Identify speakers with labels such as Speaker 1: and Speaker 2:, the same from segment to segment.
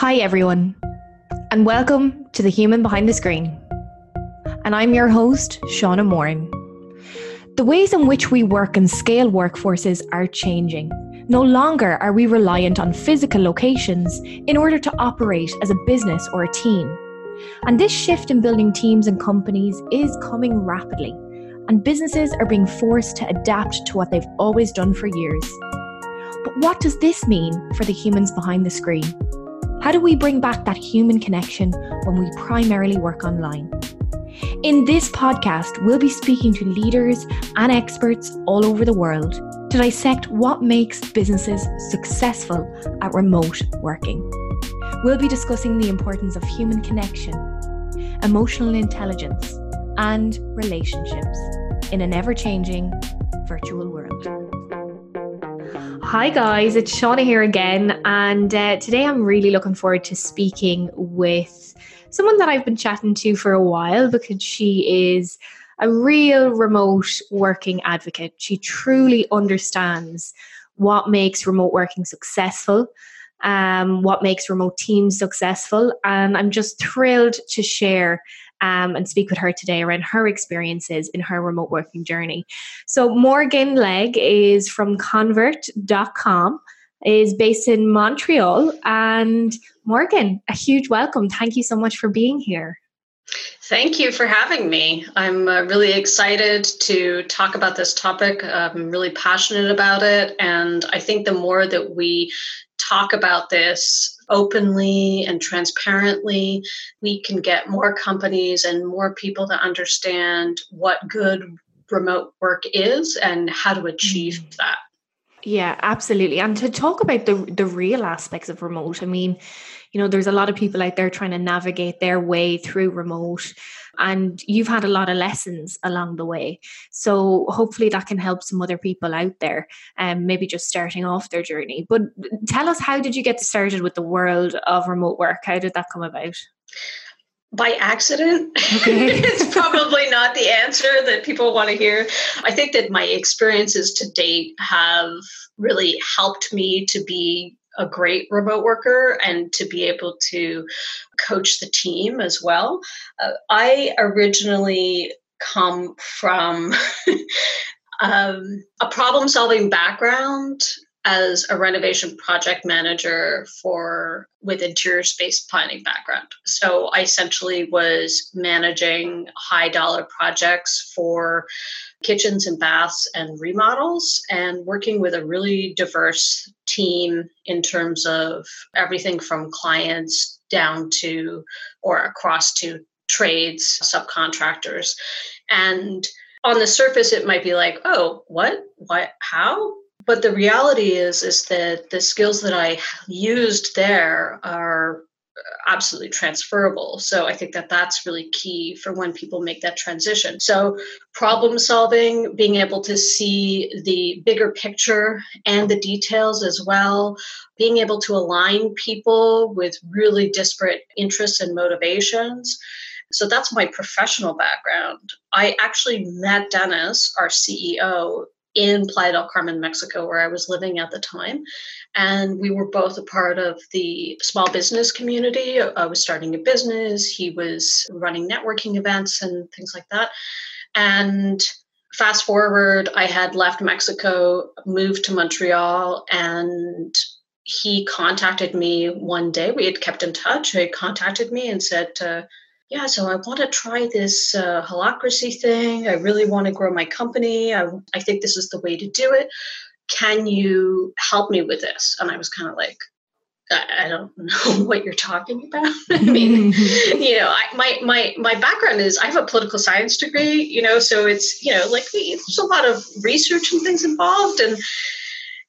Speaker 1: Hi, everyone, and welcome to The Human Behind the Screen. And I'm your host, Shauna Moran. The ways in which we work and scale workforces are changing. No longer are we reliant on physical locations in order to operate as a business or a team. And this shift in building teams and companies is coming rapidly, and businesses are being forced to adapt to what they've always done for years. But what does this mean for the humans behind the screen? How do we bring back that human connection when we primarily work online? In this podcast, we'll be speaking to leaders and experts all over the world to dissect what makes businesses successful at remote working. We'll be discussing the importance of human connection, emotional intelligence, and relationships in an ever changing virtual. Hi, guys, it's Shauna here again. And uh, today I'm really looking forward to speaking with someone that I've been chatting to for a while because she is a real remote working advocate. She truly understands what makes remote working successful, um, what makes remote teams successful. And I'm just thrilled to share um, and speak with her today around her experiences in her remote working journey. So, Morgan Legge is from convert.com, is based in Montreal. And Morgan, a huge welcome. Thank you so much for being here.
Speaker 2: Thank you for having me. I'm uh, really excited to talk about this topic. I'm really passionate about it. And I think the more that we talk about this openly and transparently, we can get more companies and more people to understand what good remote work is and how to achieve mm. that.
Speaker 1: Yeah, absolutely. And to talk about the the real aspects of remote, I mean, you know, there's a lot of people out there trying to navigate their way through remote and you've had a lot of lessons along the way. So hopefully that can help some other people out there, and um, maybe just starting off their journey. But tell us, how did you get started with the world of remote work? How did that come about?
Speaker 2: by accident okay. it's probably not the answer that people want to hear i think that my experiences to date have really helped me to be a great remote worker and to be able to coach the team as well. Uh, I originally come from um, a problem solving background as a renovation project manager for with interior space planning background. So I essentially was managing high dollar projects for kitchens and baths and remodels and working with a really diverse team in terms of everything from clients down to or across to trades, subcontractors. And on the surface it might be like, "Oh, what? What? How?" But the reality is is that the skills that i used there are absolutely transferable. So i think that that's really key for when people make that transition. So problem solving being able to see the bigger picture and the details as well being able to align people with really disparate interests and motivations. So that's my professional background. I actually met Dennis, our CEO, in Playa del Carmen, Mexico, where I was living at the time. And we were both a part of the small business community. I was starting a business, he was running networking events and things like that. And fast forward, I had left Mexico, moved to Montreal, and he contacted me one day. We had kept in touch. He contacted me and said, uh, yeah, so I want to try this uh, holacracy thing. I really want to grow my company. I, I think this is the way to do it. Can you help me with this? And I was kind of like, I, I don't know what you're talking about. I mean, you know, I, my my my background is I have a political science degree. You know, so it's you know like there's a lot of research and things involved and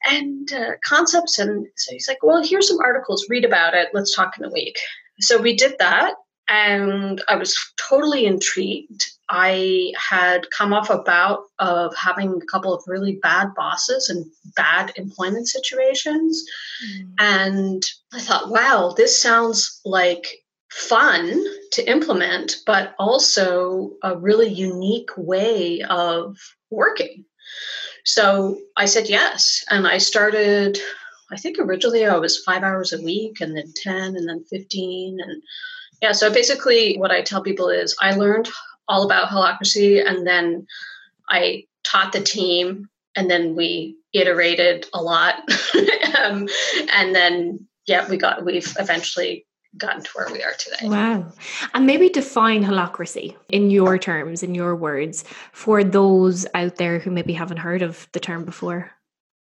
Speaker 2: and uh, concepts. And so he's like, well, here's some articles. Read about it. Let's talk in a week. So we did that, and I was totally intrigued. I had come off a bout of having a couple of really bad bosses and bad employment situations. Mm. And I thought, wow, this sounds like fun to implement, but also a really unique way of working. So I said yes. And I started I think originally I was five hours a week and then 10 and then 15. And yeah, so basically what I tell people is I learned all about holacracy and then I taught the team and then we iterated a lot. um, and then, yeah, we got, we've eventually gotten to where we are today.
Speaker 1: Wow. And maybe define holacracy in your terms, in your words, for those out there who maybe haven't heard of the term before.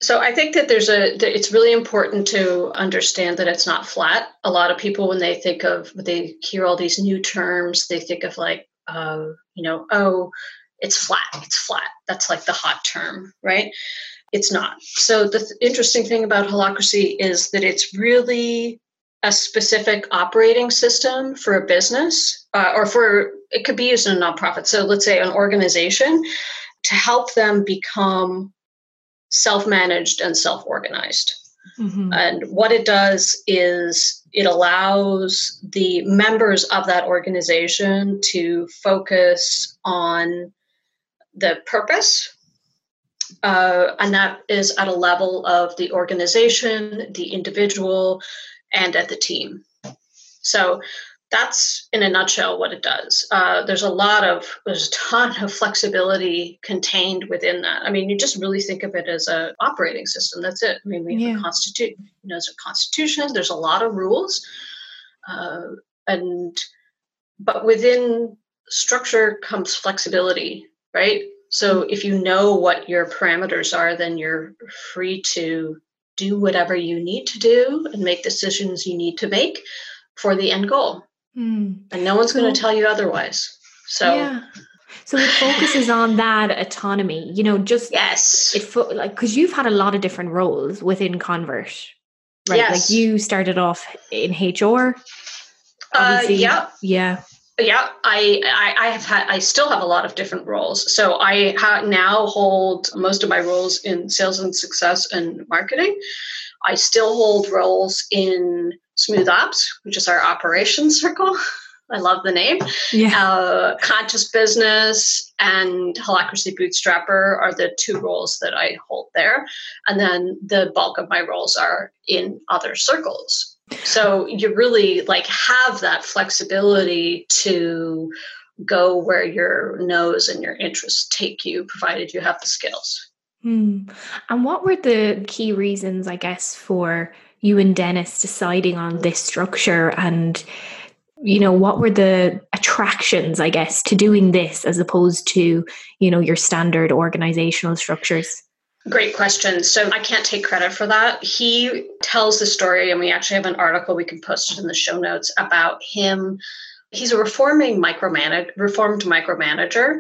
Speaker 2: So I think that there's a it's really important to understand that it's not flat. A lot of people when they think of they hear all these new terms, they think of like uh, you know, oh, it's flat. It's flat. That's like the hot term, right? It's not. So the th- interesting thing about holacracy is that it's really a specific operating system for a business uh, or for it could be used in a nonprofit. So let's say an organization to help them become self managed and self organized. Mm-hmm. And what it does is it allows the members of that organization to focus on the purpose. Uh, and that is at a level of the organization, the individual, and at the team. So that's in a nutshell what it does. Uh, there's a lot of there's a ton of flexibility contained within that. I mean, you just really think of it as a operating system. That's it. I mean, we yeah. a constitution. You know, there's a constitution. There's a lot of rules, uh, and but within structure comes flexibility, right? So if you know what your parameters are, then you're free to do whatever you need to do and make decisions you need to make for the end goal. Mm. And no one's so, going to tell you otherwise. So yeah.
Speaker 1: So it focuses on that autonomy, you know, just
Speaker 2: yes,
Speaker 1: it fo- like because you've had a lot of different roles within Convert, right? Yes. Like you started off in HR.
Speaker 2: Uh, yeah,
Speaker 1: yeah,
Speaker 2: yeah. I, I I have had I still have a lot of different roles. So I ha- now hold most of my roles in sales and success and marketing. I still hold roles in Smooth Ops, which is our operations circle. I love the name. Yeah. Uh, conscious business and holacracy bootstrapper are the two roles that I hold there. And then the bulk of my roles are in other circles. So you really like have that flexibility to go where your nose and your interests take you, provided you have the skills.
Speaker 1: Hmm. And what were the key reasons, I guess, for you and Dennis deciding on this structure and you know what were the attractions i guess to doing this as opposed to you know your standard organizational structures
Speaker 2: Great question. So I can't take credit for that. He tells the story, and we actually have an article we can post in the show notes about him he's a reforming micromanage reformed micromanager.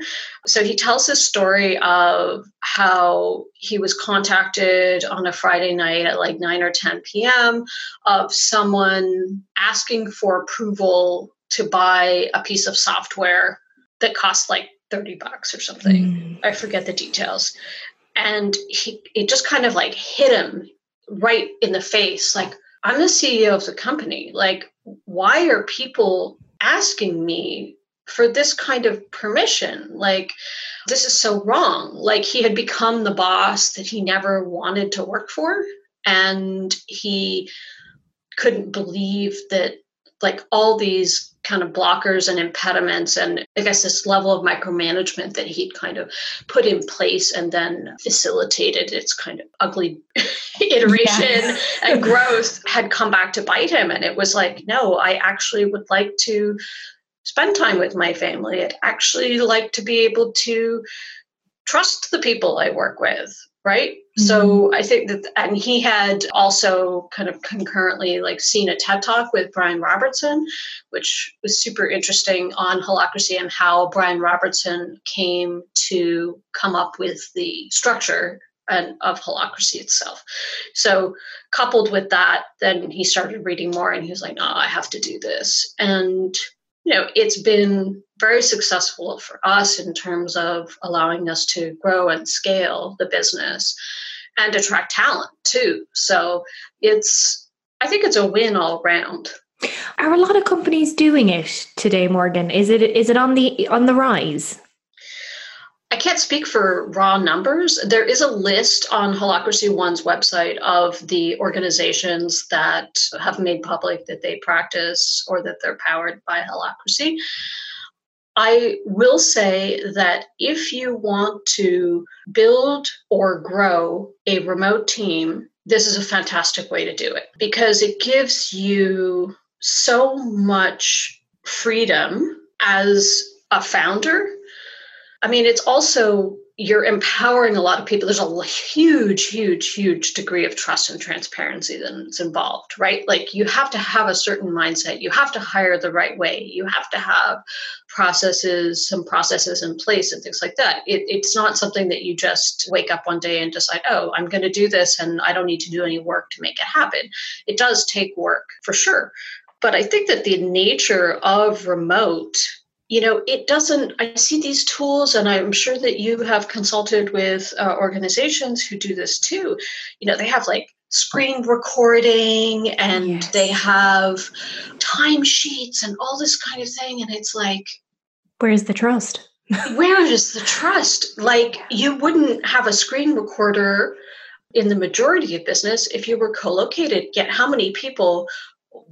Speaker 2: So he tells his story of how he was contacted on a friday night at like 9 or 10 p.m of someone asking for approval to buy a piece of software that cost like 30 bucks or something. Mm. i forget the details. And he it just kind of like hit him right in the face like i'm the ceo of the company. Like why are people asking me for this kind of permission. Like, this is so wrong. Like, he had become the boss that he never wanted to work for. And he couldn't believe that, like, all these kind of blockers and impediments, and I guess this level of micromanagement that he'd kind of put in place and then facilitated its kind of ugly iteration and growth had come back to bite him. And it was like, no, I actually would like to spend time with my family. I'd actually like to be able to trust the people I work with right? Mm-hmm. so i think that and he had also kind of concurrently like seen a ted talk with brian robertson which was super interesting on holacracy and how brian robertson came to come up with the structure and of holacracy itself. So coupled with that then he started reading more and he was like no i have to do this. And you know, it's been very successful for us in terms of allowing us to grow and scale the business and attract talent too. So it's, I think it's a win all around.
Speaker 1: Are a lot of companies doing it today, Morgan? Is it is it on the on the rise?
Speaker 2: I can't speak for raw numbers. There is a list on Holacracy One's website of the organizations that have made public that they practice or that they're powered by Holacracy. I will say that if you want to build or grow a remote team, this is a fantastic way to do it because it gives you so much freedom as a founder. I mean, it's also you're empowering a lot of people. There's a huge, huge, huge degree of trust and transparency that's involved, right? Like you have to have a certain mindset. You have to hire the right way. You have to have processes, some processes in place and things like that. It, it's not something that you just wake up one day and decide, oh, I'm going to do this and I don't need to do any work to make it happen. It does take work for sure. But I think that the nature of remote you know it doesn't i see these tools and i'm sure that you have consulted with uh, organizations who do this too. You know they have like screen recording and yes. they have timesheets and all this kind of thing and it's like
Speaker 1: where's the trust?
Speaker 2: Where is the trust? Like you wouldn't have a screen recorder in the majority of business if you were co-located. Yet how many people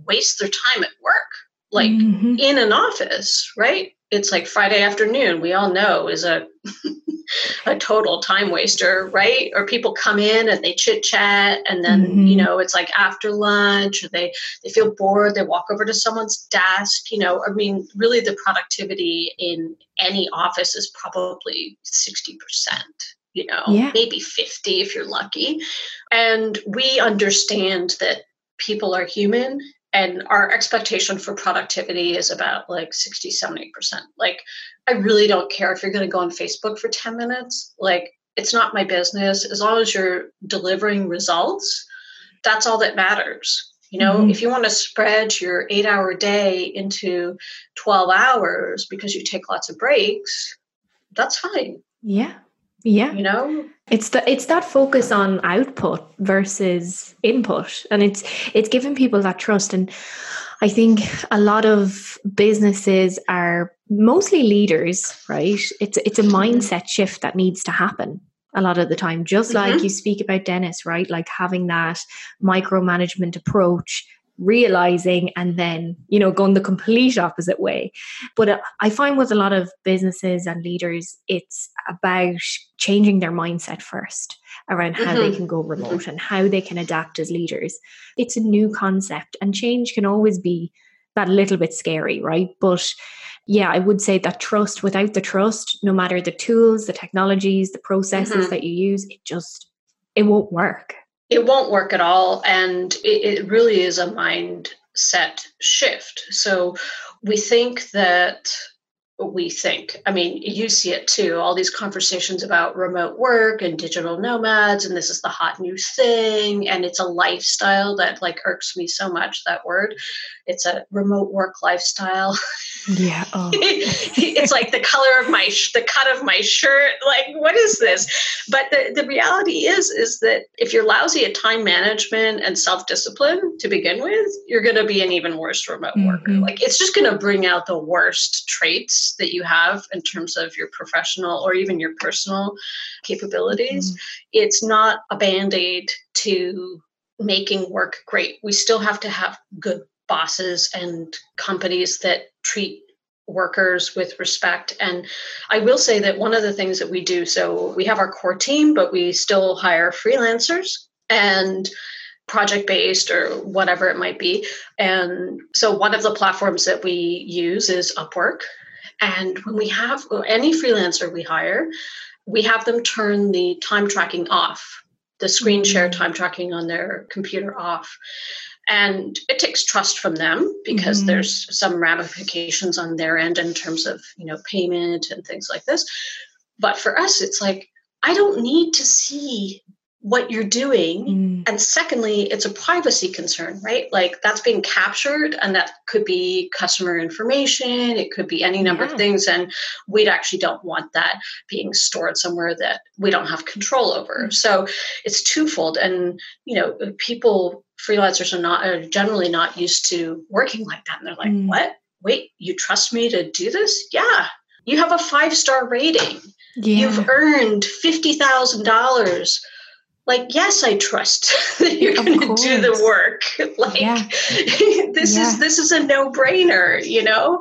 Speaker 2: waste their time at work like mm-hmm. in an office, right? It's like Friday afternoon, we all know is a a total time waster, right? Or people come in and they chit chat and then, mm-hmm. you know, it's like after lunch or they they feel bored, they walk over to someone's desk, you know, I mean, really the productivity in any office is probably 60%, you know, yeah. maybe 50 if you're lucky. And we understand that people are human and our expectation for productivity is about like 60 70% like i really don't care if you're going to go on facebook for 10 minutes. Like it's not my business. As long as you're delivering results that's all that matters. You know mm-hmm. if you want to spread your eight hour day into 12 hours because you take lots of breaks that's fine.
Speaker 1: Yeah yeah.
Speaker 2: You know?
Speaker 1: It's the it's that focus on output versus input. And it's it's giving people that trust. And I think a lot of businesses are mostly leaders, right? It's it's a mm-hmm. mindset shift that needs to happen a lot of the time. Just mm-hmm. like you speak about Dennis, right? Like having that micromanagement approach realizing and then you know going the complete opposite way but uh, i find with a lot of businesses and leaders it's about changing their mindset first around how mm-hmm. they can go remote mm-hmm. and how they can adapt as leaders it's a new concept and change can always be that little bit scary right but yeah i would say that trust without the trust no matter the tools the technologies the processes mm-hmm. that you use it just it won't work
Speaker 2: it won't work at all. And it, it really is a mindset shift. So we think that we think. I mean, you see it too, all these conversations about remote work and digital nomads, and this is the hot new thing, and it's a lifestyle that like irks me so much, that word. It's a remote work lifestyle.
Speaker 1: Yeah. Oh.
Speaker 2: it's like the color of my sh- the cut of my shirt. Like, what is this? But the, the reality is, is that if you're lousy at time management and self-discipline to begin with, you're gonna be an even worse remote mm-hmm. worker. Like it's just gonna bring out the worst traits that you have in terms of your professional or even your personal capabilities. Mm-hmm. It's not a band-aid to making work great. We still have to have good bosses and companies that treat workers with respect. And I will say that one of the things that we do so we have our core team, but we still hire freelancers and project based or whatever it might be. And so one of the platforms that we use is Upwork. And when we have any freelancer we hire, we have them turn the time tracking off, the screen share mm. time tracking on their computer off. And it takes trust from them because mm-hmm. there's some ramifications on their end in terms of, you know, payment and things like this. But for us, it's like, I don't need to see what you're doing. Mm. And secondly, it's a privacy concern, right? Like that's being captured, and that could be customer information, it could be any number yeah. of things. And we actually don't want that being stored somewhere that we don't have control over. Mm. So it's twofold. And, you know, people, freelancers are not, are generally not used to working like that. And they're like, mm. what? Wait, you trust me to do this? Yeah. You have a five star rating Yeah. You've earned $50,000 like yes i trust that you're going to do the work like yeah. this yeah. is this is a no-brainer you know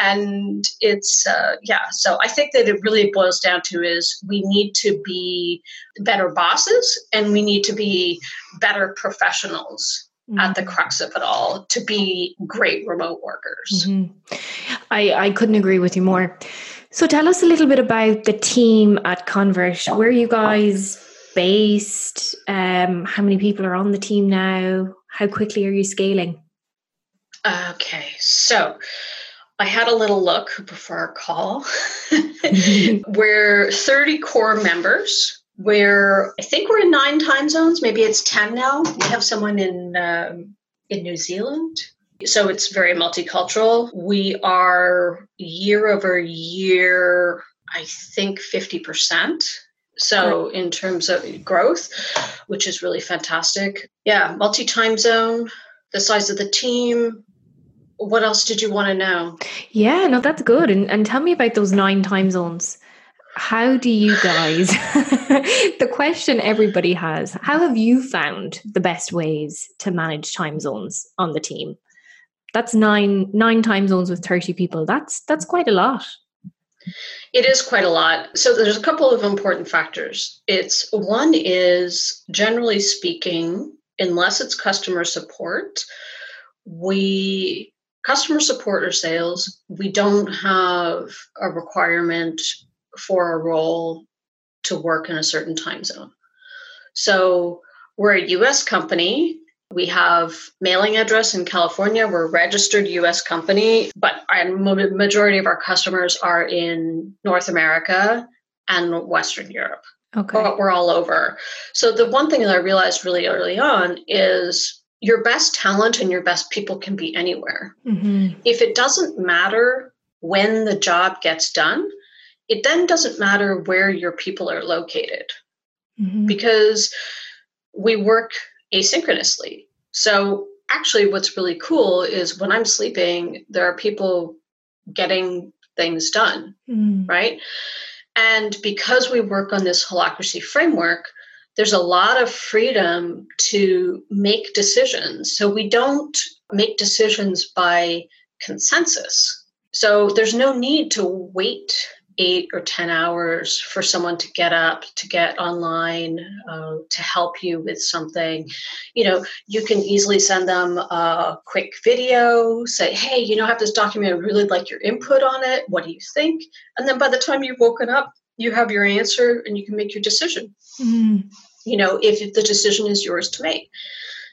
Speaker 2: and it's uh, yeah so i think that it really boils down to is we need to be better bosses and we need to be better professionals mm-hmm. at the mm-hmm. crux of it all to be great remote workers
Speaker 1: mm-hmm. i i couldn't agree with you more so tell us a little bit about the team at convert where you guys based? Um, how many people are on the team now? How quickly are you scaling?
Speaker 2: Okay, so I had a little look before our call. we're 30 core members. We're, I think we're in nine time zones. Maybe it's 10 now. We have someone in um, in New Zealand. So it's very multicultural. We are year over year, I think 50% so, right. in terms of growth, which is really fantastic. Yeah, multi time zone, the size of the team. What else did you want to know?
Speaker 1: Yeah, no, that's good. And, and tell me about those nine time zones. How do you guys, the question everybody has, how have you found the best ways to manage time zones on the team? That's nine nine time zones with 30 people. That's that's quite a lot.
Speaker 2: It is quite a lot. So there's a couple of important factors. It's one is generally speaking, unless it's customer support, we customer support or sales, we don't have a requirement for a role to work in a certain time zone. So we're a US company we have mailing address in California. We're a registered US company, but our majority of our customers are in North America and Western Europe. Okay. But we're all over. So the one thing that I realized really early on is your best talent and your best people can be anywhere. Mm-hmm. If it doesn't matter when the job gets done, it then doesn't matter where your people are located. Mm-hmm. Because we work asynchronously. So, actually, what's really cool is when I'm sleeping, there are people getting things done, mm. right? And because we work on this holacracy framework, there's a lot of freedom to make decisions. So we don't make decisions by consensus. So there's no need to wait eight or 10 hours for someone to get up, to get online, uh, to help you with something. You know, you can easily send them a quick video, say, hey, you know, I have this document, I really like your input on it. What do you think? And then by the time you've woken up, you have your answer and you can make your decision. Mm. You know, if the decision is yours to make.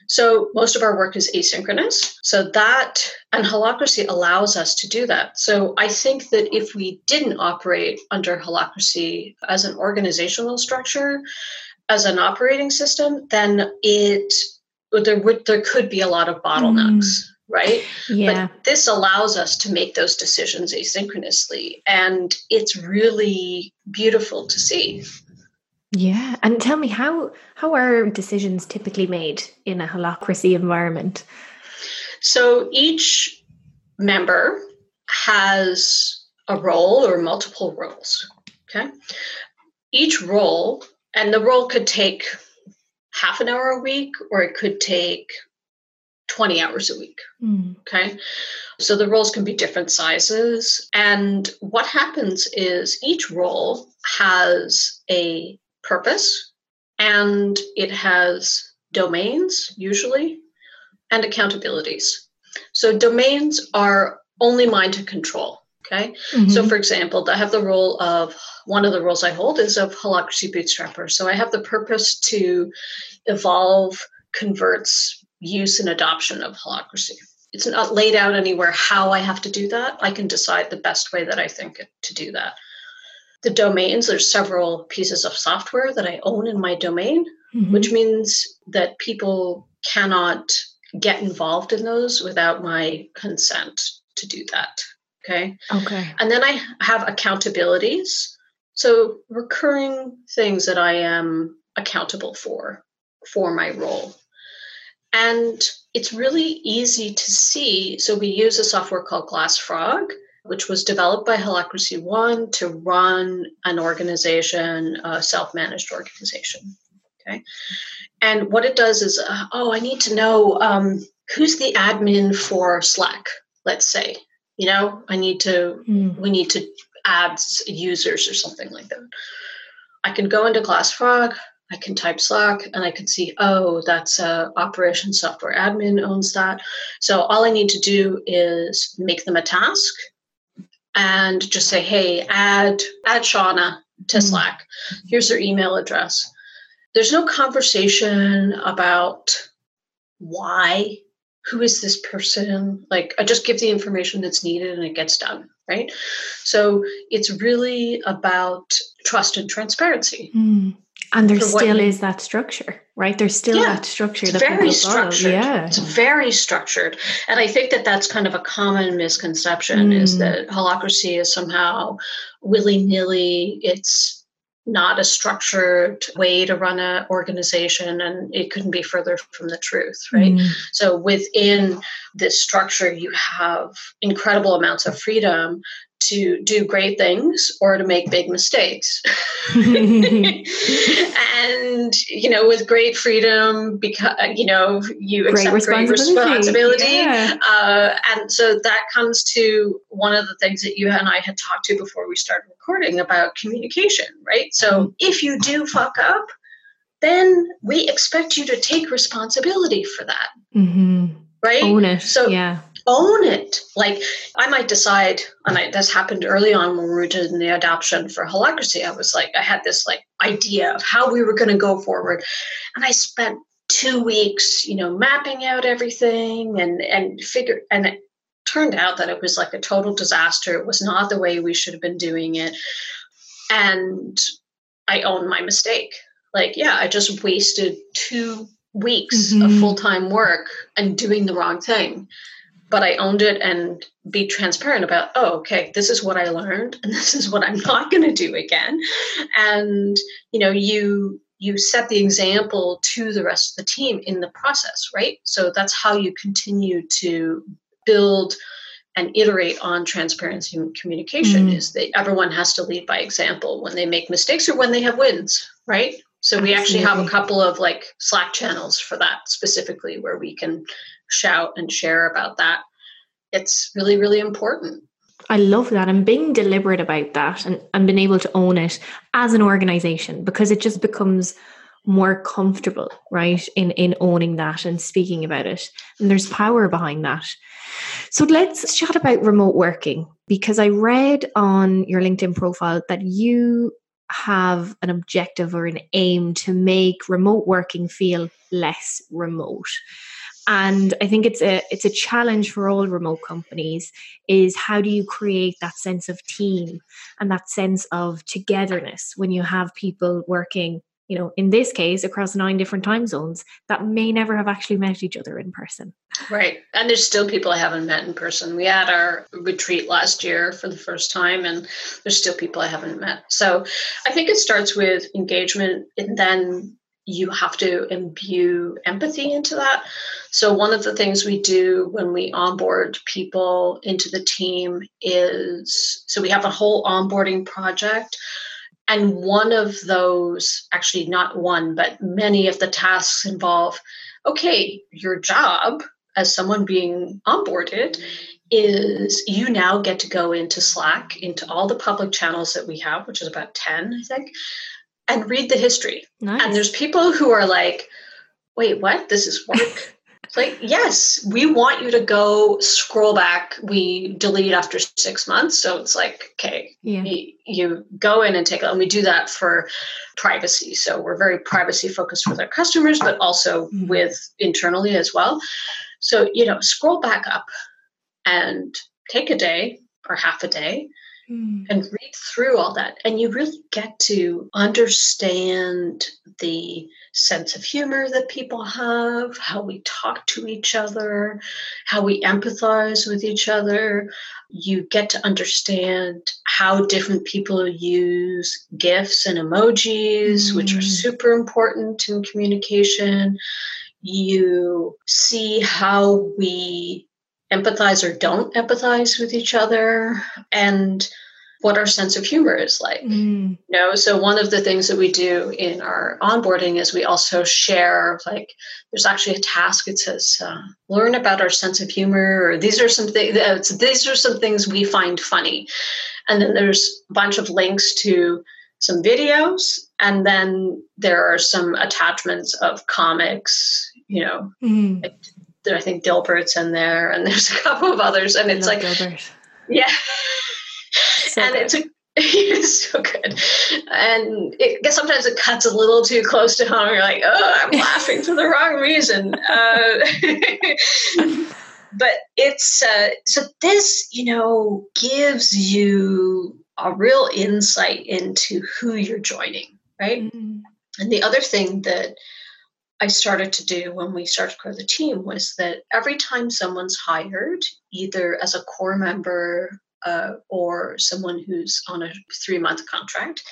Speaker 2: So most of our work is asynchronous. So that and holacracy allows us to do that. So I think that if we didn't operate under holacracy as an organizational structure, as an operating system, then it there would there could be a lot of bottlenecks. Mm right?
Speaker 1: Yeah.
Speaker 2: But this allows us to make those decisions asynchronously. And it's really beautiful to see.
Speaker 1: Yeah, and tell me how how are decisions typically made in a holacracy environment?
Speaker 2: So each member has a role or multiple roles. Okay, each role, and the role could take half an hour a week, or it could take 20 hours a week. Mm. Okay. So the roles can be different sizes. And what happens is each role has a purpose and it has domains usually and accountabilities. So domains are only mine to control. Okay. Mm-hmm. So for example, I have the role of one of the roles I hold is of holacracy bootstrapper. So I have the purpose to evolve converts use and adoption of holacracy. It's not laid out anywhere how I have to do that. I can decide the best way that I think to do that the domains, there's several pieces of software that I own in my domain, mm-hmm. which means that people cannot get involved in those without my consent to do that. Okay.
Speaker 1: Okay.
Speaker 2: And then I have accountabilities. So recurring things that I am accountable for for my role. And it's really easy to see. So we use a software called Glassfrog which was developed by Holacracy One to run an organization, a self managed organization. Okay. And what it does is, uh, oh, I need to know um, who's the admin for Slack, let's say. You know, I need to, mm. we need to add users or something like that. I can go into GlassFrog, I can type Slack and I can see, oh, that's uh, operation software admin owns that. So all I need to do is make them a task and just say, hey, add add Shauna to mm-hmm. Slack. Here's their email address. There's no conversation about why, who is this person? Like I just give the information that's needed and it gets done, right? So it's really about trust and transparency.
Speaker 1: Mm. And there still is that structure, right? There's still yeah, that structure. That
Speaker 2: very structured. Yeah, it's very structured, and I think that that's kind of a common misconception: mm. is that holacracy is somehow willy nilly. It's not a structured way to run an organization and it couldn't be further from the truth right mm. so within this structure you have incredible amounts of freedom to do great things or to make big mistakes. and you know, with great freedom, because you know, you great accept responsibility. great responsibility. Yeah. Uh, and so that comes to one of the things that you and I had talked to before we started recording about communication, right? So mm-hmm. if you do fuck up, then we expect you to take responsibility for that.
Speaker 1: Mm-hmm.
Speaker 2: Right?
Speaker 1: Own it. So yeah
Speaker 2: own it. Like I might decide, and I, this happened early on when we were doing the adoption for holacracy. I was like, I had this like idea of how we were going to go forward, and I spent two weeks, you know, mapping out everything and and figure and it turned out that it was like a total disaster. It was not the way we should have been doing it, and I own my mistake. Like, yeah, I just wasted two weeks mm-hmm. of full time work and doing the wrong thing but I owned it and be transparent about, oh, okay, this is what I learned and this is what I'm not going to do again. And, you know, you you set the example to the rest of the team in the process, right? So that's how you continue to build and iterate on transparency and communication mm. is that everyone has to lead by example when they make mistakes or when they have wins, right? So we actually have a couple of like Slack channels for that specifically where we can shout and share about that. It's really, really important.
Speaker 1: I love that and being deliberate about that and, and being able to own it as an organization because it just becomes more comfortable, right, in, in owning that and speaking about it. And there's power behind that. So let's chat about remote working because I read on your LinkedIn profile that you have an objective or an aim to make remote working feel less remote and i think it's a it's a challenge for all remote companies is how do you create that sense of team and that sense of togetherness when you have people working you know in this case across nine different time zones that may never have actually met each other in person.
Speaker 2: Right. And there's still people i haven't met in person. We had our retreat last year for the first time and there's still people i haven't met. So i think it starts with engagement and then you have to imbue empathy into that. So, one of the things we do when we onboard people into the team is so we have a whole onboarding project. And one of those, actually, not one, but many of the tasks involve okay, your job as someone being onboarded is you now get to go into Slack, into all the public channels that we have, which is about 10, I think and read the history. Nice. And there's people who are like, wait, what? This is work. like, yes, we want you to go scroll back. We delete after six months. So it's like, okay, yeah. you, you go in and take it. And we do that for privacy. So we're very privacy focused with our customers, but also mm-hmm. with internally as well. So, you know, scroll back up and take a day or half a day mm. and read through all that. And you really get to understand the sense of humor that people have, how we talk to each other, how we empathize with each other. You get to understand how different people use GIFs and emojis, mm. which are mm. super important in communication. You see how we empathize or don't empathize with each other and what our sense of humor is like. Mm. You know, so one of the things that we do in our onboarding is we also share like there's actually a task it says uh, learn about our sense of humor or these are some things uh, these are some things we find funny. And then there's a bunch of links to some videos and then there are some attachments of comics, you know. Mm. Like, I think Dilbert's in there, and there's a couple of others, and it's like, Dilbert. yeah, so and good. it's a it's so good. And it, sometimes it cuts a little too close to home. You're like, oh, I'm laughing for the wrong reason. Uh, but it's uh, so this, you know, gives you a real insight into who you're joining, right? Mm-hmm. And the other thing that I started to do when we started to grow the team was that every time someone's hired, either as a core member uh, or someone who's on a three month contract,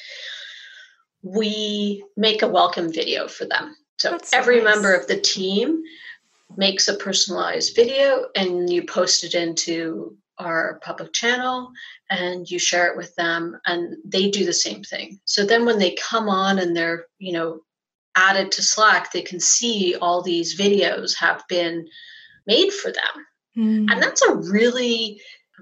Speaker 2: we make a welcome video for them. So, every nice. member of the team makes a personalized video and you post it into our public channel and you share it with them and they do the same thing so then when they come on and they're you know added to slack they can see all these videos have been made for them mm. and that's a really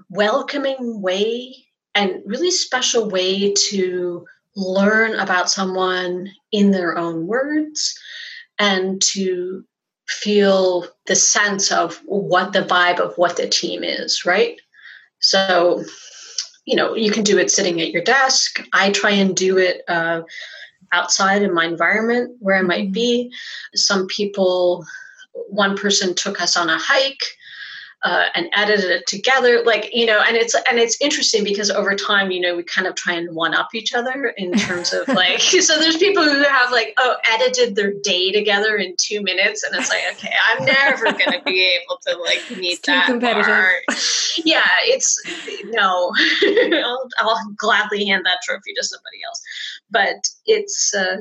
Speaker 2: welcoming way and really special way to learn about someone in their own words and to feel the sense of what the vibe of what the team is, right? So, you know, you can do it sitting at your desk. I try and do it uh, outside in my environment where I might mm-hmm. be. Some people, one person took us on a hike uh, and edited it together like you know and it's and it's interesting because over time you know we kind of try and one up each other in terms of like so there's people who have like oh edited their day together in two minutes and it's like okay i'm never going to be able to like meet it's that competitive. yeah it's no I'll, I'll gladly hand that trophy to somebody else but it's uh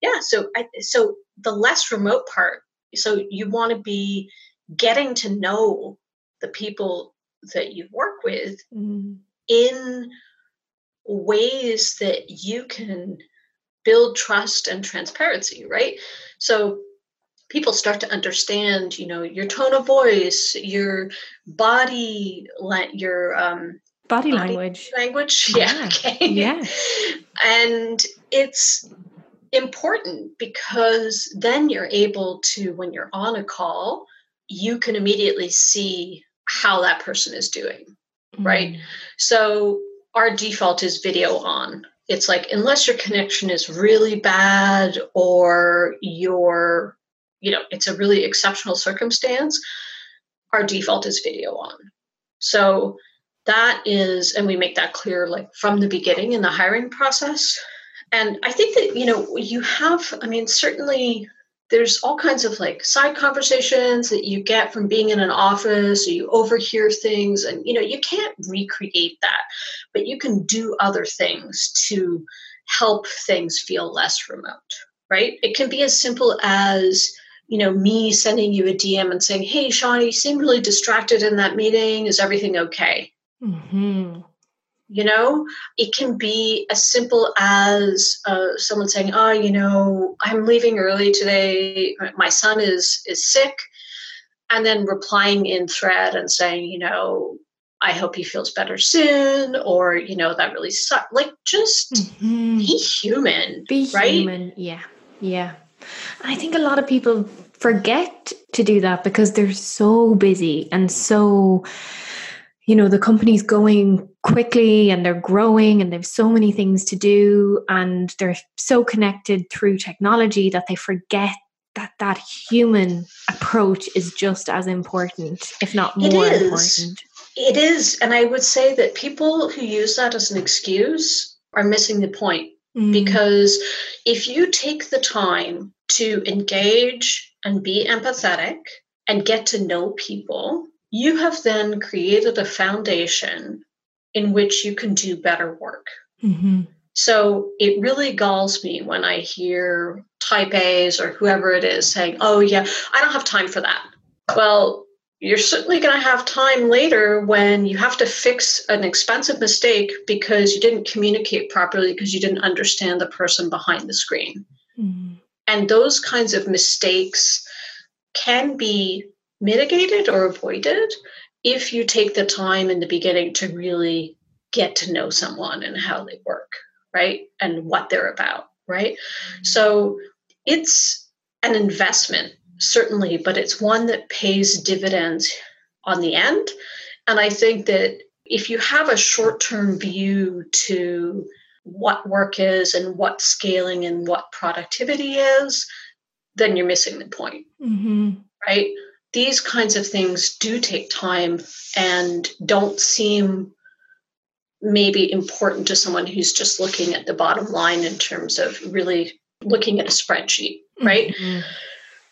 Speaker 2: yeah so i so the less remote part so you want to be getting to know the people that you work with mm. in ways that you can build trust and transparency, right? So people start to understand, you know, your tone of voice, your body, your um,
Speaker 1: body, body language,
Speaker 2: language, yeah, yeah. okay,
Speaker 1: yeah,
Speaker 2: and it's important because then you're able to, when you're on a call, you can immediately see how that person is doing, mm-hmm. right? So our default is video on. It's like unless your connection is really bad or your, you know, it's a really exceptional circumstance, our default is video on. So that is, and we make that clear like from the beginning in the hiring process. And I think that, you know, you have, I mean, certainly there's all kinds of like side conversations that you get from being in an office or you overhear things and you know you can't recreate that but you can do other things to help things feel less remote right? It can be as simple as you know me sending you a dm and saying hey Shauna you seem really distracted in that meeting. Is everything okay? Mm-hmm you know? It can be as simple as uh, someone saying oh you know i'm leaving early today. My son is is sick and then replying in thread and saying you know i hope he feels better soon or you know that really sucks like just mm-hmm. be human
Speaker 1: be
Speaker 2: right?
Speaker 1: human. Yeah. Yeah. I think a lot of people forget to do that because they're so busy and so you know the company's going quickly and they're growing and they've so many things to do and they're so connected through technology that they forget that that human approach is just as important if not more important
Speaker 2: it is and i would say that people who use that as an excuse are missing the point mm. because if you take the time to engage and be empathetic and get to know people you have then created a foundation in which you can do better work. Mm-hmm. So it really galls me when I hear type A's or whoever it is saying, oh, yeah, I don't have time for that. Well, you're certainly going to have time later when you have to fix an expensive mistake because you didn't communicate properly because you didn't understand the person behind the screen. Mm-hmm. And those kinds of mistakes can be mitigated or avoided if you take the time in the beginning to really get to know someone and how they work, right? And what they're about, right? So it's an investment, certainly, but it's one that pays dividends on the end. And I think that if you have a short term view to what work is and what scaling and what productivity is, then you're missing the point. Mm-hmm. Right? These kinds of things do take time and don't seem maybe important to someone who's just looking at the bottom line in terms of really looking at a spreadsheet, right? Mm-hmm.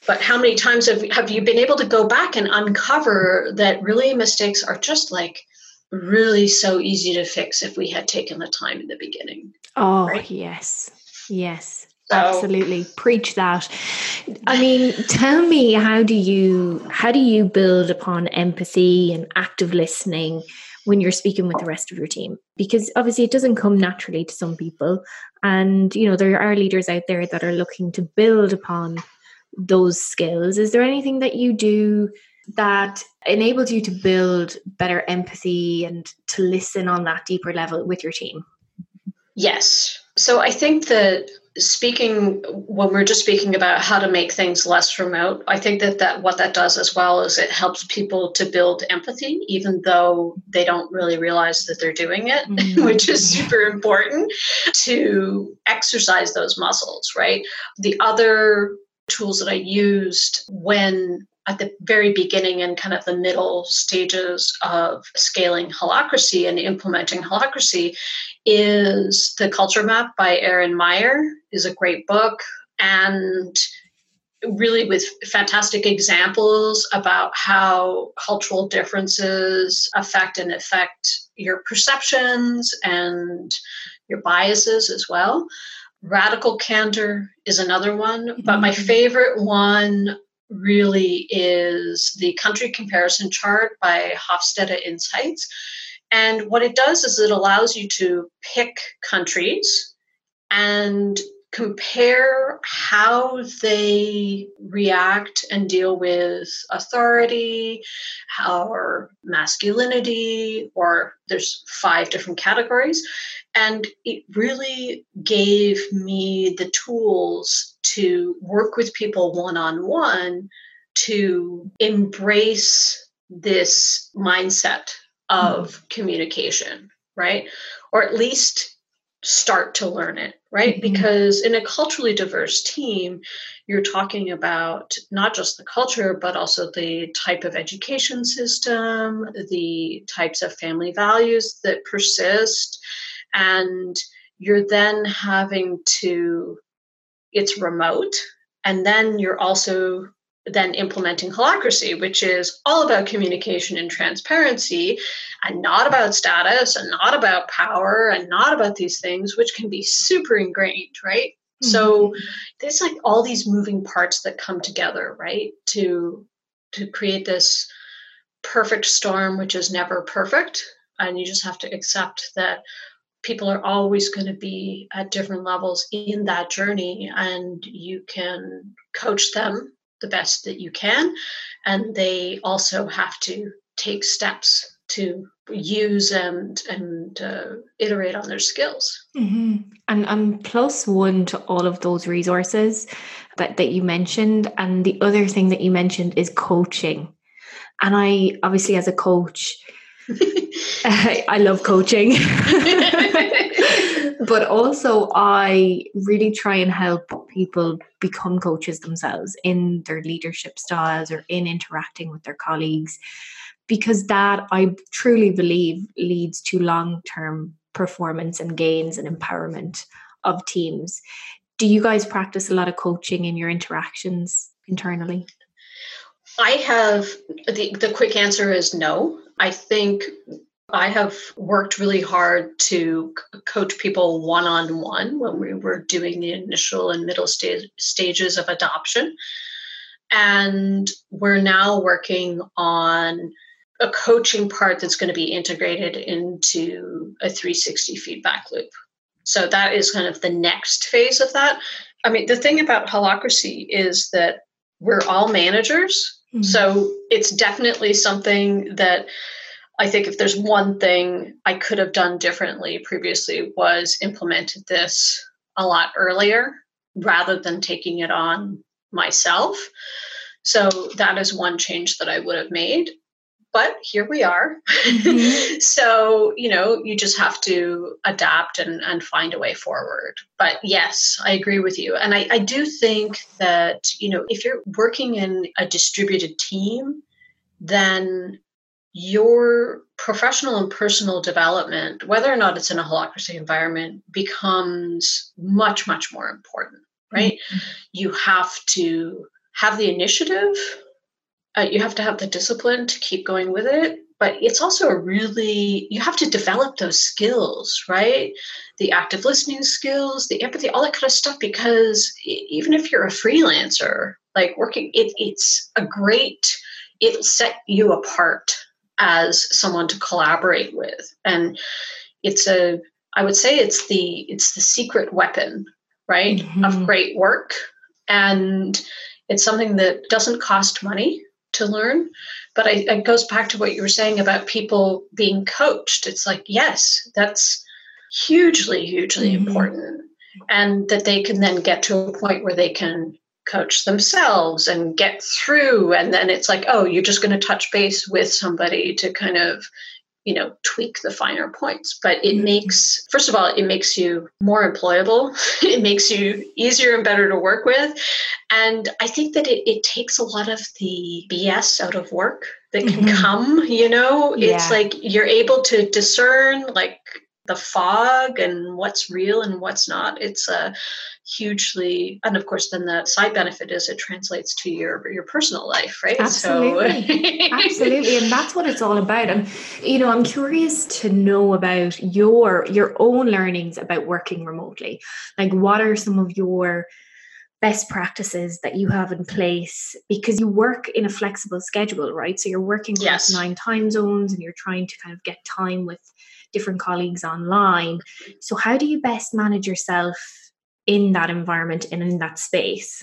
Speaker 2: But how many times have, have you been able to go back and uncover that really mistakes are just like really so easy to fix if we had taken the time in the beginning?
Speaker 1: Oh, right? yes. Yes. So, absolutely. Preach that. I mean tell me how do you how do you build upon empathy and active listening when you're speaking with the rest of your team? Because obviously it doesn't come naturally to some people. And you know there are leaders out there that are looking to build upon those skills. Is there anything that you do that enables you to build better empathy and to listen on that deeper level with your team?
Speaker 2: Yes. So i think that speaking when we're just speaking about how to make things less remote i think that that what that does as well is it helps people to build empathy even though they don't really realize that they're doing it mm-hmm. which is super important to exercise those muscles right the other tools that i used when at the very beginning and kind of the middle stages of scaling holacracy and implementing holacracy is the culture map by Erin Meyer is a great book and really with fantastic examples about how cultural differences affect and affect your perceptions and your biases as well. Radical candor is another one, but my mm-hmm. favorite one really is the country comparison chart by Hofstede Insights. And what it does is it allows you to pick countries and compare how they react and deal with authority or masculinity or there's five different categories. And it really gave me the tools to work with people one on one to embrace this mindset of mm-hmm. communication, right? Or at least start to learn it, right? Mm-hmm. Because in a culturally diverse team, you're talking about not just the culture, but also the type of education system, the types of family values that persist. And you're then having to, it's remote. And then you're also then implementing holacracy, which is all about communication and transparency and not about status and not about power and not about these things, which can be super ingrained, right? Mm-hmm. So there's like all these moving parts that come together, right? To to create this perfect storm, which is never perfect. And you just have to accept that people are always going to be at different levels in that journey and you can coach them the best that you can. And they also have to take steps to use and and uh, iterate on their skills.
Speaker 1: Mm-hmm. And and plus one to all of those resources that that you mentioned. And the other thing that you mentioned is coaching. And I obviously, as a coach, I, I love coaching. but also I really try and help people become coaches themselves in their leadership styles or in interacting with their colleagues because that I truly believe leads to long-term performance and gains and empowerment of teams. Do you guys practice a lot of coaching in your interactions internally?
Speaker 2: I have the, the quick answer is no. I think I have worked really hard to coach people one on one when we were doing the initial and middle sta- stages of adoption. And we're now working on a coaching part that's going to be integrated into a 360 feedback loop. So that is kind of the next phase of that. I mean, the thing about holacracy is that we're all managers. Mm-hmm. So it's definitely something that I think if there's one thing I could have done differently previously was implemented this a lot earlier rather than taking it on myself. So that is one change that I would have made but here we are. Mm-hmm. so, you know, you just have to adapt and, and find a way forward. But yes, I agree with you. And I, I do think that, you know, if you're working in a distributed team, then your professional and personal development, whether or not it's in a holacracy environment, becomes much, much more important, right? Mm-hmm. You have to have the initiative uh, you have to have the discipline to keep going with it but it's also a really you have to develop those skills right the active listening skills the empathy all that kind of stuff because even if you're a freelancer like working it, it's a great it'll set you apart as someone to collaborate with and it's a i would say it's the it's the secret weapon right mm-hmm. of great work and it's something that doesn't cost money to learn. But I, it goes back to what you were saying about people being coached. It's like, yes, that's hugely, hugely mm-hmm. important. And that they can then get to a point where they can coach themselves and get through. And then it's like, oh, you're just going to touch base with somebody to kind of you know tweak the finer points but it mm-hmm. makes first of all it makes you more employable it makes you easier and better to work with and i think that it, it takes a lot of the bs out of work that can mm-hmm. come you know yeah. it's like you're able to discern like the fog and what's real and what's not it's a hugely and of course then the side benefit is it translates to your your personal life right?
Speaker 1: Absolutely so. absolutely. And that's what it's all about. And you know i'm curious to know about your your own learnings about working remotely. Like what are some of your best practices that you have in place? Because you work in a flexible schedule right? So you're working across yes. nine time zones and you're trying to kind of get time with different colleagues online. So how do you best manage yourself in that environment and in that space?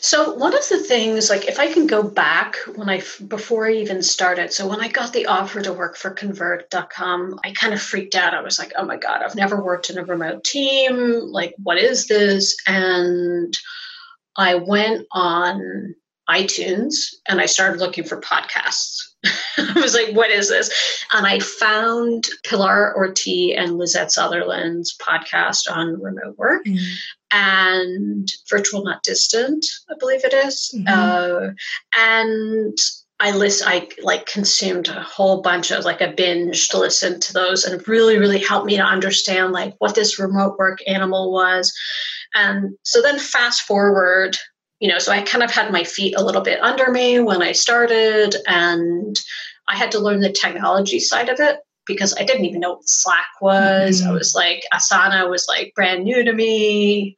Speaker 2: So one of the things like if i can go back when i before i even started so when i got the offer to work for convert.com i kind of freaked out. I was like oh my god i've never worked in a remote team. Like what is this? And i went on itunes and i started looking for podcasts I was like, what is this? And I found Pilar Orti and Lisette Sutherland's podcast on remote work mm-hmm. and Virtual Not Distant, I believe it is. Mm-hmm. Uh, and I list I like consumed a whole bunch of like a binge to listen to those and really, really helped me to understand like what this remote work animal was. And so then fast forward you know, so I kind of had my feet a little bit under me when I started, and I had to learn the technology side of it because I didn't even know what Slack was. Mm-hmm. I was like, Asana was like brand new to me.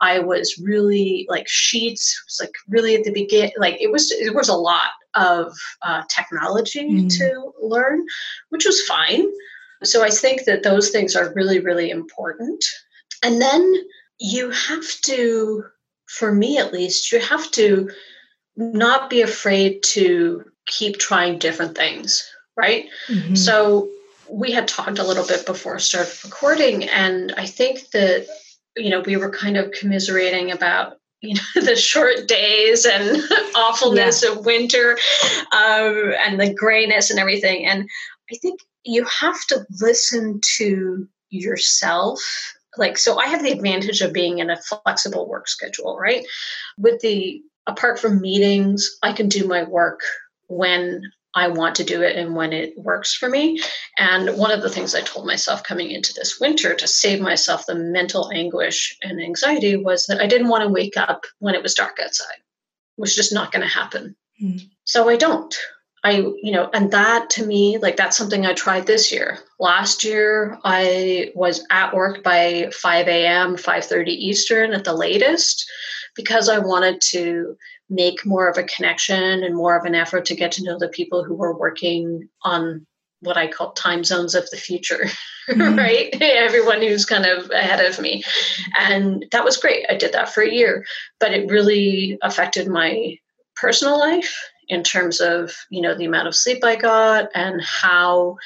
Speaker 2: I was really like Sheets was like really at the beginning. Like it was, it was a lot of uh, technology mm-hmm. to learn, which was fine. So I think that those things are really, really important. And then you have to for me at least, you have to not be afraid to keep trying different things, right? Mm-hmm. So we had talked a little bit before I started recording, and I think that you know we were kind of commiserating about you know the short days and awfulness yeah. of winter um, and the grayness and everything and i think you have to listen to yourself like so i have the advantage of being in a flexible work schedule right with the apart from meetings i can do my work when I want to do it and when it works for me. And one of the things I told myself coming into this winter to save myself the mental anguish and anxiety was that I didn't want to wake up when it was dark outside. It was just not going to happen. Mm. So I don't. I, you know, and that to me, like that's something I tried this year. Last year, I was at work by 5 a.m., 5:30 Eastern at the latest, because I wanted to make more of a connection and more of an effort to get to know the people who were working on what I call time zones of the future, mm-hmm. right? Everyone who's kind of ahead of me. And that was great. I did that for a year, but it really affected my personal life in terms of, you know, the amount of sleep I got and how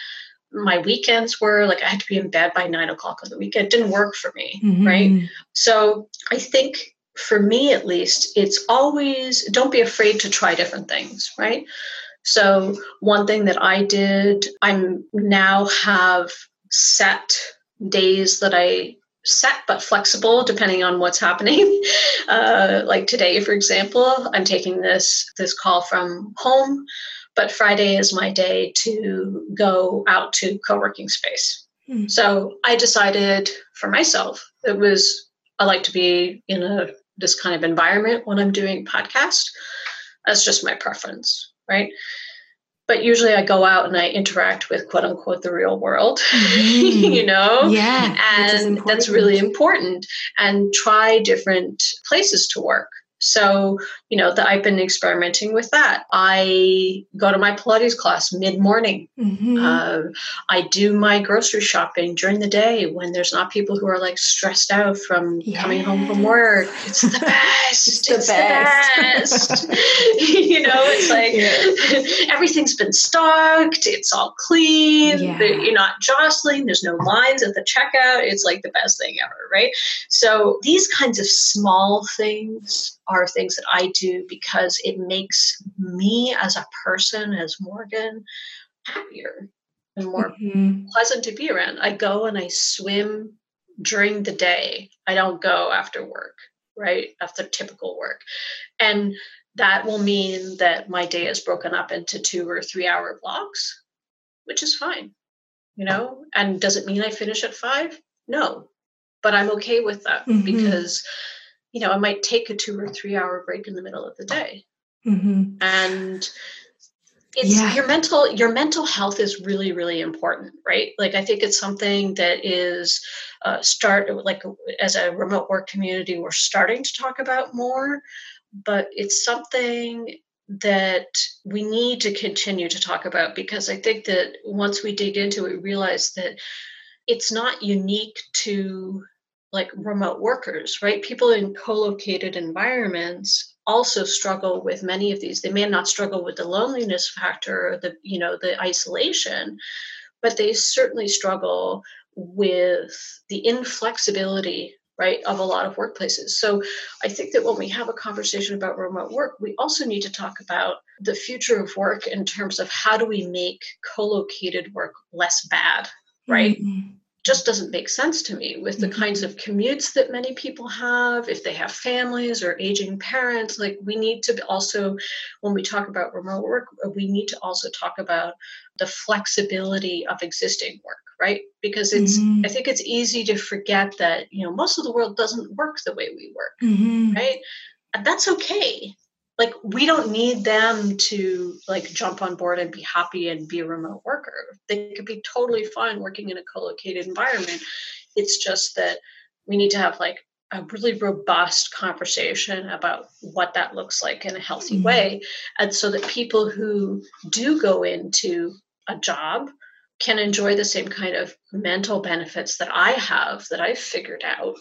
Speaker 2: my weekends were like I had to be in bed by nine o'clock on the weekend. It didn't work for me, mm-hmm. right? So I think for me at least, it's always don't be afraid to try different things, right? So, one thing that I did, I'm now have set days that I set but flexible depending on what's happening. Uh, like today, for example, I'm taking this this call from home, but Friday is my day to go out to co-working space. Mm. So I decided for myself it was I like to be in a this kind of environment when I'm doing podcast. That's just my preference, right? But usually I go out and I interact with quote unquote the real world, mm-hmm. you know?
Speaker 1: Yeah.
Speaker 2: And that's really important. And try different places to work. So, you know, that I've been experimenting with that. I go to my Pilates class mid morning. Mm-hmm. Uh, I do my grocery shopping during the day when there's not people who are like stressed out from yeah. coming home from work. It's the best. it's the it's best. The best. you know, it's like yeah. everything's been stocked. It's all clean. Yeah. You're not jostling. There's no lines at the checkout. It's like the best thing ever, right? So these kinds of small things are things that I do because it makes me as a person, as Morgan, happier and more mm-hmm. pleasant to be around. I go and I swim during the day. I don't go after work, right? After typical work. And that will mean that my day is broken up into two or three hour blocks, which is fine, you know? And does it mean I finish at five? No. But I'm okay with that mm-hmm. because you know, I might take a two or three hour break in the middle of the day. Mm-hmm. And it's yeah. your mental your mental health is really really important right like i think it's something that is uh, start like as a remote work community we're starting to talk about more but it's something that we need to continue to talk about because i think that once we dig into it we realize that it's not unique to like remote workers, right? People in co-located environments also struggle with many of these. They may not struggle with the loneliness factor or the, you know, the isolation, but they certainly struggle with the inflexibility right of a lot of workplaces so i think that when we have a conversation about remote work we also need to talk about the future of work in terms of how do we make co-located work less bad right mm-hmm just doesn't make sense to me with the mm-hmm. kinds of commutes that many people have if they have families or aging parents like we need to also when we talk about remote work we need to also talk about the flexibility of existing work right because it's mm-hmm. i think it's easy to forget that you know most of the world doesn't work the way we work mm-hmm. right and that's okay like we don't need them to like jump on board and be happy and be a remote worker. They could be totally fine working in a co-located environment. It's just that we need to have like a really robust conversation about what that looks like in a healthy mm-hmm. way. And so that people who do go into a job can enjoy the same kind of mental benefits that i have that i've figured out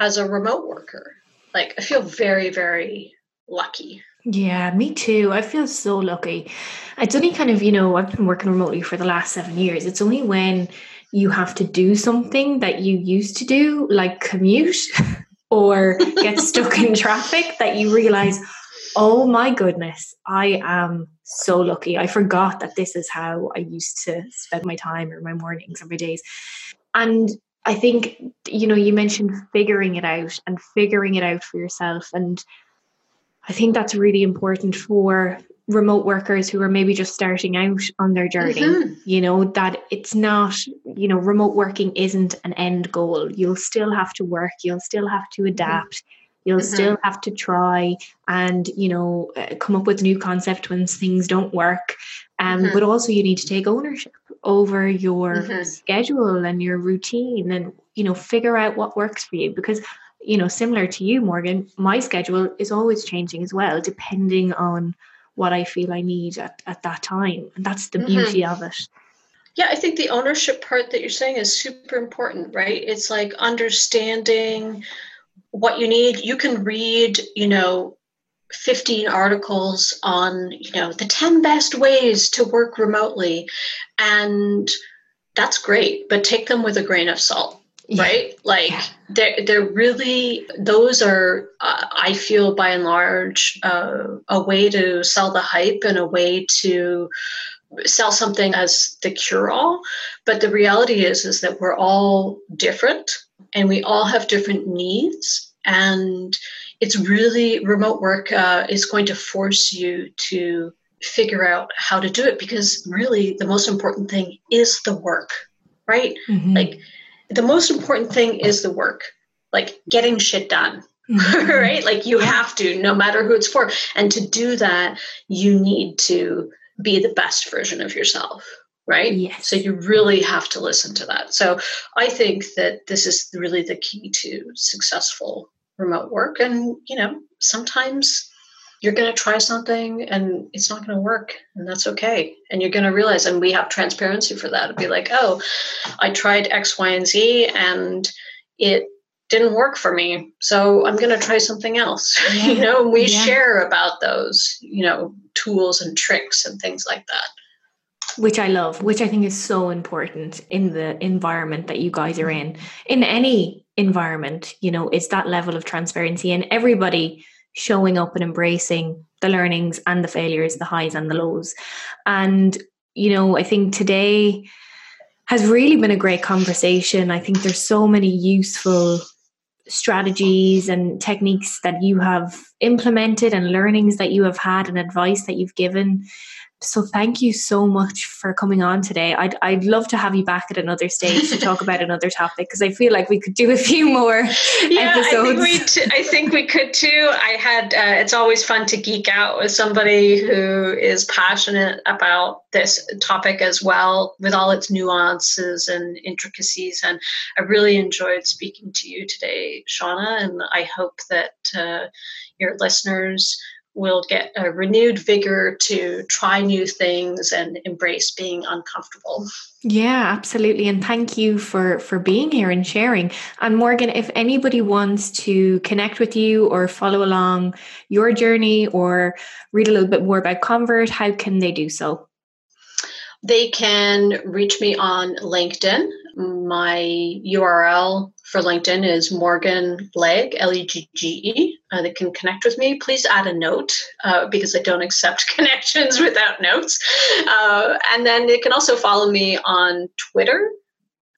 Speaker 2: as a remote worker. Like i feel very very lucky
Speaker 1: yeah, me too. I feel so lucky. It's only kind of, you know, I've been working remotely for the last seven years. It's only when you have to do something that you used to do, like commute or get stuck in traffic, that you realize, oh my goodness, I am so lucky. I forgot that this is how I used to spend my time or my mornings or my days. And I think, you know, you mentioned figuring it out and figuring it out for yourself. And I think that's really important for remote workers who are maybe just starting out on their journey mm-hmm. you know that it's not you know remote working isn't an end goal you'll still have to work you'll still have to adapt mm-hmm. you'll mm-hmm. still have to try and you know uh, come up with new concept when things don't work um, but also you need to take ownership over your mm-hmm. schedule and your routine and you know figure out what works for you because you know, similar to you, Morgan, my schedule is always changing as well, depending on what I feel I need at, at that time. And that's the mm-hmm. beauty of it.
Speaker 2: Yeah, I think the ownership part that you're saying is super important, right? It's like understanding what you need. You can read, you know, 15 articles on, you know, the 10 best ways to work remotely. And that's great, but take them with a grain of salt right? Like yeah. they're, they're really those are uh, i feel by and large uh, a way to sell the hype and a way to sell something as the cure all but the reality is is that we're all different and we all have different needs. And it's really remote work uh, is going to force you to figure out how to do it because really the most important thing is the work right? Mm-hmm. like the most important thing is the work, like getting shit done. Mm-hmm. right? Like you have to, no matter who it's for. And to do that, you need to be the best version of yourself. Right.
Speaker 1: Yes.
Speaker 2: So you really have to listen to that. So I think that this is really the key to successful remote work. And, you know, sometimes you're going to try something and it's not going to work and that's okay and you're going to realize and we have transparency for that to be like oh i tried x y and z and it didn't work for me so i'm going to try something else yeah. you know we yeah. share about those you know tools and tricks and things like that
Speaker 1: which i love which i think is so important in the environment that you guys are in in any environment you know it's that level of transparency and everybody showing up and embracing the learnings and the failures, the highs and the lows. And, you know, I think today has really been a great conversation. I think there's so many useful strategies and techniques that you have implemented and learnings that you have had and advice that you've given so thank you so much for coming on today. I'd, I'd love to have you back at another stage to talk about another topic because I feel like we could do a few more yeah, episodes. I think
Speaker 2: we, t- I think we could too. I had, uh, it's always fun to geek out with somebody who is passionate about this topic as well with all its nuances and intricacies. And I really enjoyed speaking to you today, Shauna, and I hope that uh, your listeners will get a renewed vigor to try new things and embrace being uncomfortable.
Speaker 1: Yeah absolutely. And thank you for for being here and sharing. And morgan if anybody wants to connect with you or follow along your journey or read a little bit more about convert how can they do so?
Speaker 2: They can reach me on linkedin my url for LinkedIn is Morgan Legge, L E G G E. Uh, can connect with me. Please add a note uh, because I don't accept connections without notes. Uh, and then they can also follow me on Twitter,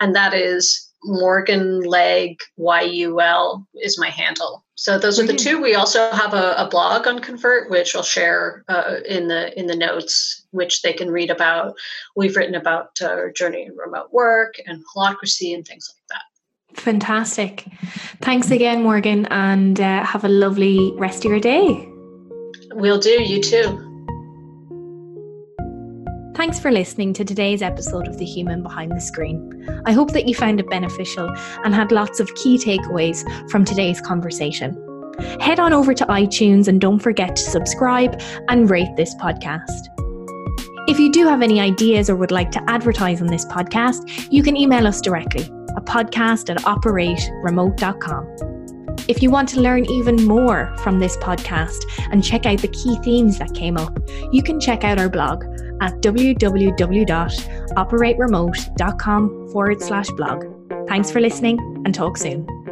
Speaker 2: and that is Morgan Legge YUL is my handle. So those are the two. We also have a, a blog on Convert, which I'll share uh, in the in the notes, which they can read about. We've written about uh, journey in remote work and holacracy and things like that.
Speaker 1: Fantastic. Thanks again, Morgan, and uh, have a lovely rest of your day.
Speaker 2: Will do. You too.
Speaker 1: Thanks for listening to today's episode of The Human Behind the Screen. I hope that you found it beneficial and had lots of key takeaways from today's conversation. Head on over to iTunes and don't forget to subscribe and rate this podcast. If you do have any ideas or would like to advertise on this podcast, you can email us directly a podcast at operateremote.com. If you want to learn even more from this podcast and check out the key themes that came up, you can check out our blog at www.operateremote.com forward slash blog. Thanks for listening and talk soon.